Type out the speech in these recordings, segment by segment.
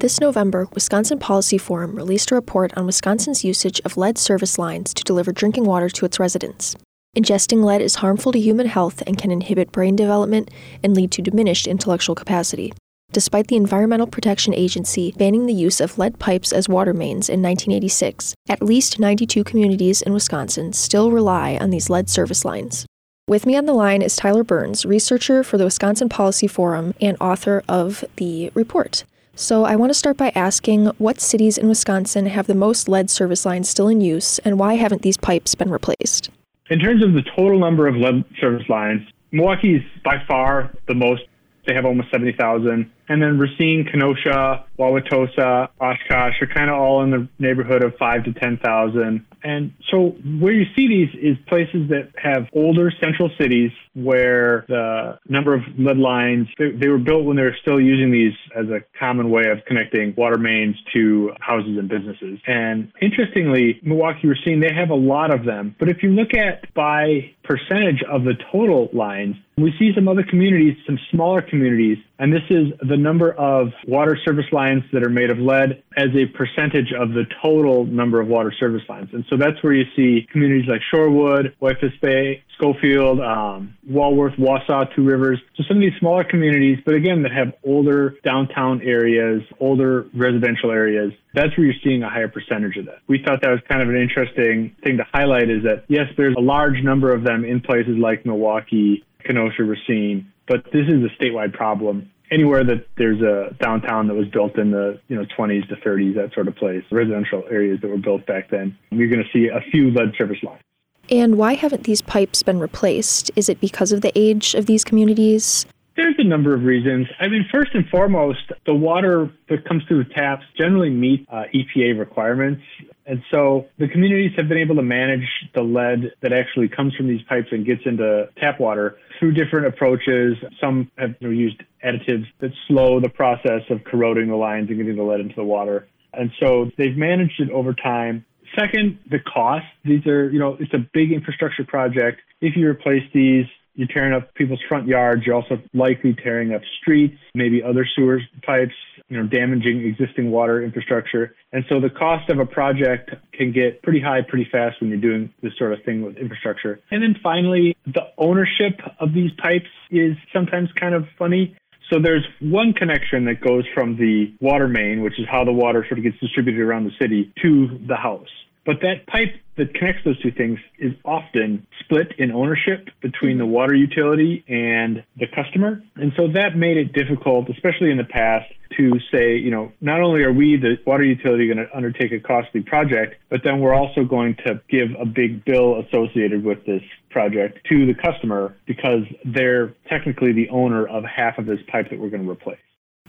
This November, Wisconsin Policy Forum released a report on Wisconsin's usage of lead service lines to deliver drinking water to its residents. Ingesting lead is harmful to human health and can inhibit brain development and lead to diminished intellectual capacity. Despite the Environmental Protection Agency banning the use of lead pipes as water mains in 1986, at least 92 communities in Wisconsin still rely on these lead service lines. With me on the line is Tyler Byrnes, researcher for the Wisconsin Policy Forum and author of the report. So I want to start by asking what cities in Wisconsin have the most lead service lines still in use, and why haven't these pipes been replaced? In terms of the total number of lead service lines, Milwaukee is by far the most. They have almost 70,000. And then Racine, Kenosha, Wauwatosa, Oshkosh are kind of all in the neighborhood of five to 10,000. And so where you see these is places that have older central cities where the number of lead lines, they, they, were built when they were still using these as a common way of connecting water mains to houses and businesses. And interestingly, Milwaukee Racine, they have a lot of them. But if you look at by percentage of the total lines, we see some other communities, some smaller communities, and this is the number of water service lines that are made of lead as a percentage of the total number of water service lines. And so that's where you see communities like Shorewood, Whitefish Bay, Schofield, um, Walworth, Wausau, Two Rivers. So some of these smaller communities, but again, that have older downtown areas, older residential areas. That's where you're seeing a higher percentage of that. We thought that was kind of an interesting thing to highlight is that yes, there's a large number of them in places like Milwaukee, Kenosha, Racine, but this is a statewide problem anywhere that there's a downtown that was built in the you know 20s to 30s, that sort of place, residential areas that were built back then, you're going to see a few lead service lines. And why haven't these pipes been replaced? Is it because of the age of these communities? There's a number of reasons. I mean, first and foremost, the water that comes through the taps generally meet uh, EPA requirements. And so the communities have been able to manage the lead that actually comes from these pipes and gets into tap water through different approaches. Some have you know, used additives that slow the process of corroding the lines and getting the lead into the water. And so they've managed it over time. Second, the cost. These are, you know, it's a big infrastructure project. If you replace these, you're tearing up people's front yards. You're also likely tearing up streets, maybe other sewer pipes, you know, damaging existing water infrastructure. And so the cost of a project can get pretty high pretty fast when you're doing this sort of thing with infrastructure. And then finally, the ownership of these pipes is sometimes kind of funny. So there's one connection that goes from the water main, which is how the water sort of gets distributed around the city, to the house. But that pipe that connects those two things is often split in ownership between the water utility and the customer. And so that made it difficult, especially in the past, to say, you know, not only are we, the water utility, going to undertake a costly project, but then we're also going to give a big bill associated with this project to the customer because they're technically the owner of half of this pipe that we're going to replace.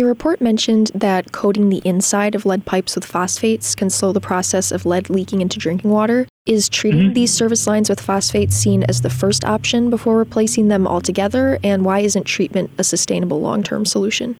Your report mentioned that coating the inside of lead pipes with phosphates can slow the process of lead leaking into drinking water. Is treating mm-hmm. these service lines with phosphates seen as the first option before replacing them altogether? And why isn't treatment a sustainable long term solution?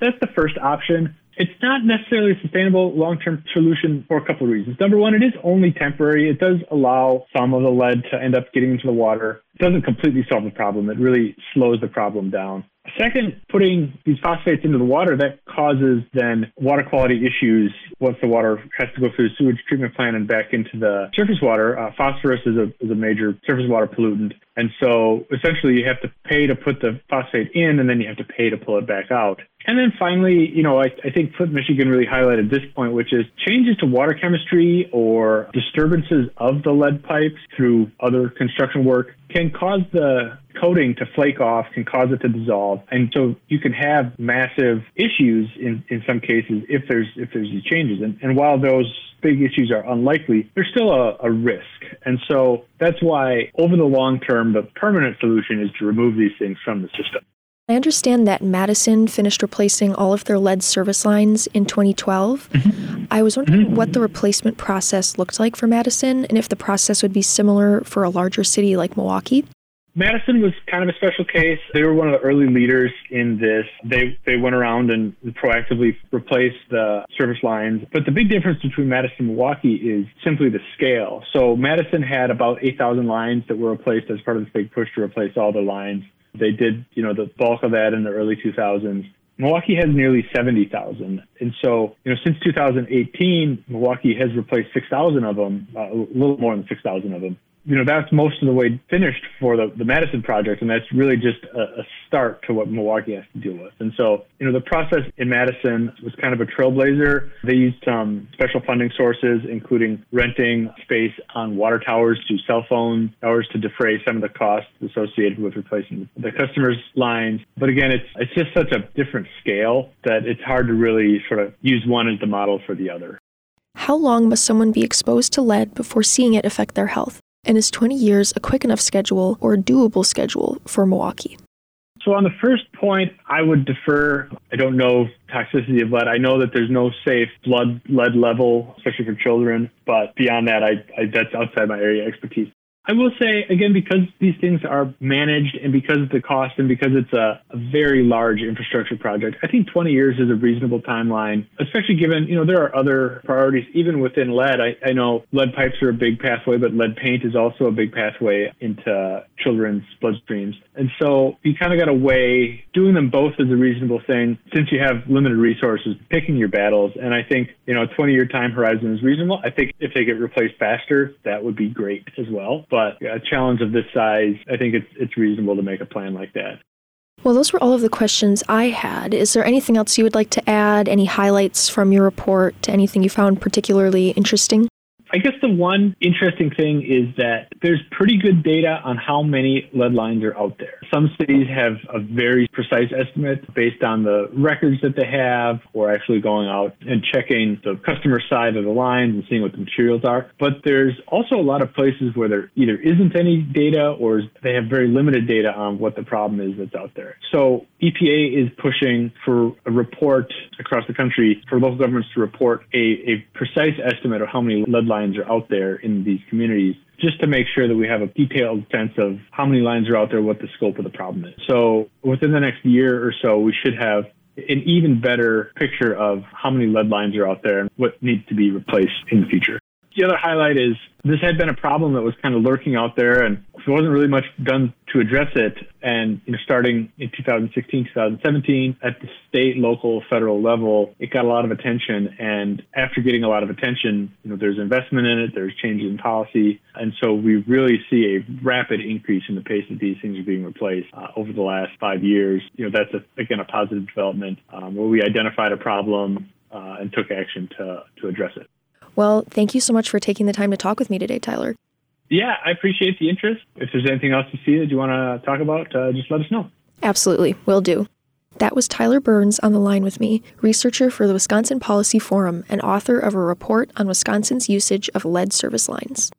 That's the first option. It's not necessarily a sustainable long term solution for a couple of reasons. Number one, it is only temporary. It does allow some of the lead to end up getting into the water. It doesn't completely solve the problem, it really slows the problem down. Second, putting these phosphates into the water, that causes then water quality issues once the water has to go through the sewage treatment plant and back into the surface water. Uh, phosphorus is a, is a major surface water pollutant. And so essentially you have to pay to put the phosphate in and then you have to pay to pull it back out. And then finally, you know, I, I think Flint, Michigan really highlighted this point, which is changes to water chemistry or disturbances of the lead pipes through other construction work can cause the coating to flake off, can cause it to dissolve. And so you can have massive issues in, in some cases if there's if there's these changes. And, and while those big issues are unlikely, there's still a, a risk. And so that's why over the long term, the permanent solution is to remove these things from the system. I understand that Madison finished replacing all of their lead service lines in 2012. Mm-hmm. I was wondering mm-hmm. what the replacement process looked like for Madison and if the process would be similar for a larger city like Milwaukee. Madison was kind of a special case. They were one of the early leaders in this. They they went around and proactively replaced the service lines. But the big difference between Madison and Milwaukee is simply the scale. So Madison had about 8,000 lines that were replaced as part of this big push to replace all the lines. They did, you know, the bulk of that in the early 2000s. Milwaukee has nearly 70,000. And so, you know, since 2018, Milwaukee has replaced 6,000 of them, uh, a little more than 6,000 of them you know, that's most of the way finished for the, the Madison project, and that's really just a, a, start to what Milwaukee has to deal with. And so, you know, the process in Madison was kind of a trailblazer. They used some special funding sources, including renting space on water towers to cell phone towers to defray some of the costs associated with replacing the customers' lines. But again, it's it's just such a different scale that it's hard to really sort of use one as the model for the other. How long must someone be exposed to lead before seeing it affect their health? And is 20 years a quick enough schedule or a doable schedule for Milwaukee? So, on the first point, I would defer. I don't know toxicity of lead. I know that there's no safe blood lead level, especially for children. But beyond that, I, I that's outside my area of expertise. I will say again because these things are managed and because of the cost and because it's a, a, very large infrastructure project, I think 20 years is a reasonable timeline, especially given, you know, there are other priorities even within lead. I, I know lead pipes are a big pathway, but lead paint is also a big pathway into children's bloodstreams. And so you kind of got to weigh doing them both is a reasonable thing since you have limited resources, picking your battles. And I think, you know, a 20 year time horizon is reasonable. I think if they get replaced faster, that would be great as well. But a challenge of this size, I think it's it's reasonable to make a plan like that. Well, those were all of the questions I had. Is there anything else you would like to add? Any highlights from your report? Anything you found particularly interesting? I guess the one interesting thing is that there's pretty good data on how many lead lines are out there. Some cities have a very precise estimate based on the records that they have, or actually going out and checking the customer side of the lines and seeing what the materials are. But there's also a lot of places where there either isn't any data or they have very limited data on what the problem is that's out there. So EPA is pushing for a report across the country for local governments to report a, a precise estimate of how many lead lines lines are out there in these communities just to make sure that we have a detailed sense of how many lines are out there, what the scope of the problem is. So within the next year or so, we should have an even better picture of how many lead lines are out there and what needs to be replaced in the future. The other highlight is this had been a problem that was kind of lurking out there and there wasn't really much done to address it. And you know, starting in 2016, 2017, at the state, local, federal level, it got a lot of attention. And after getting a lot of attention, you know, there's investment in it, there's changes in policy, and so we really see a rapid increase in the pace that these things are being replaced uh, over the last five years. You know, that's a, again a positive development um, where we identified a problem uh, and took action to to address it. Well, thank you so much for taking the time to talk with me today, Tyler. Yeah, I appreciate the interest. If there's anything else you see that you want to talk about, uh, just let us know. Absolutely, will do. That was Tyler Byrnes on the line with me, researcher for the Wisconsin Policy Forum and author of a report on Wisconsin's usage of lead service lines.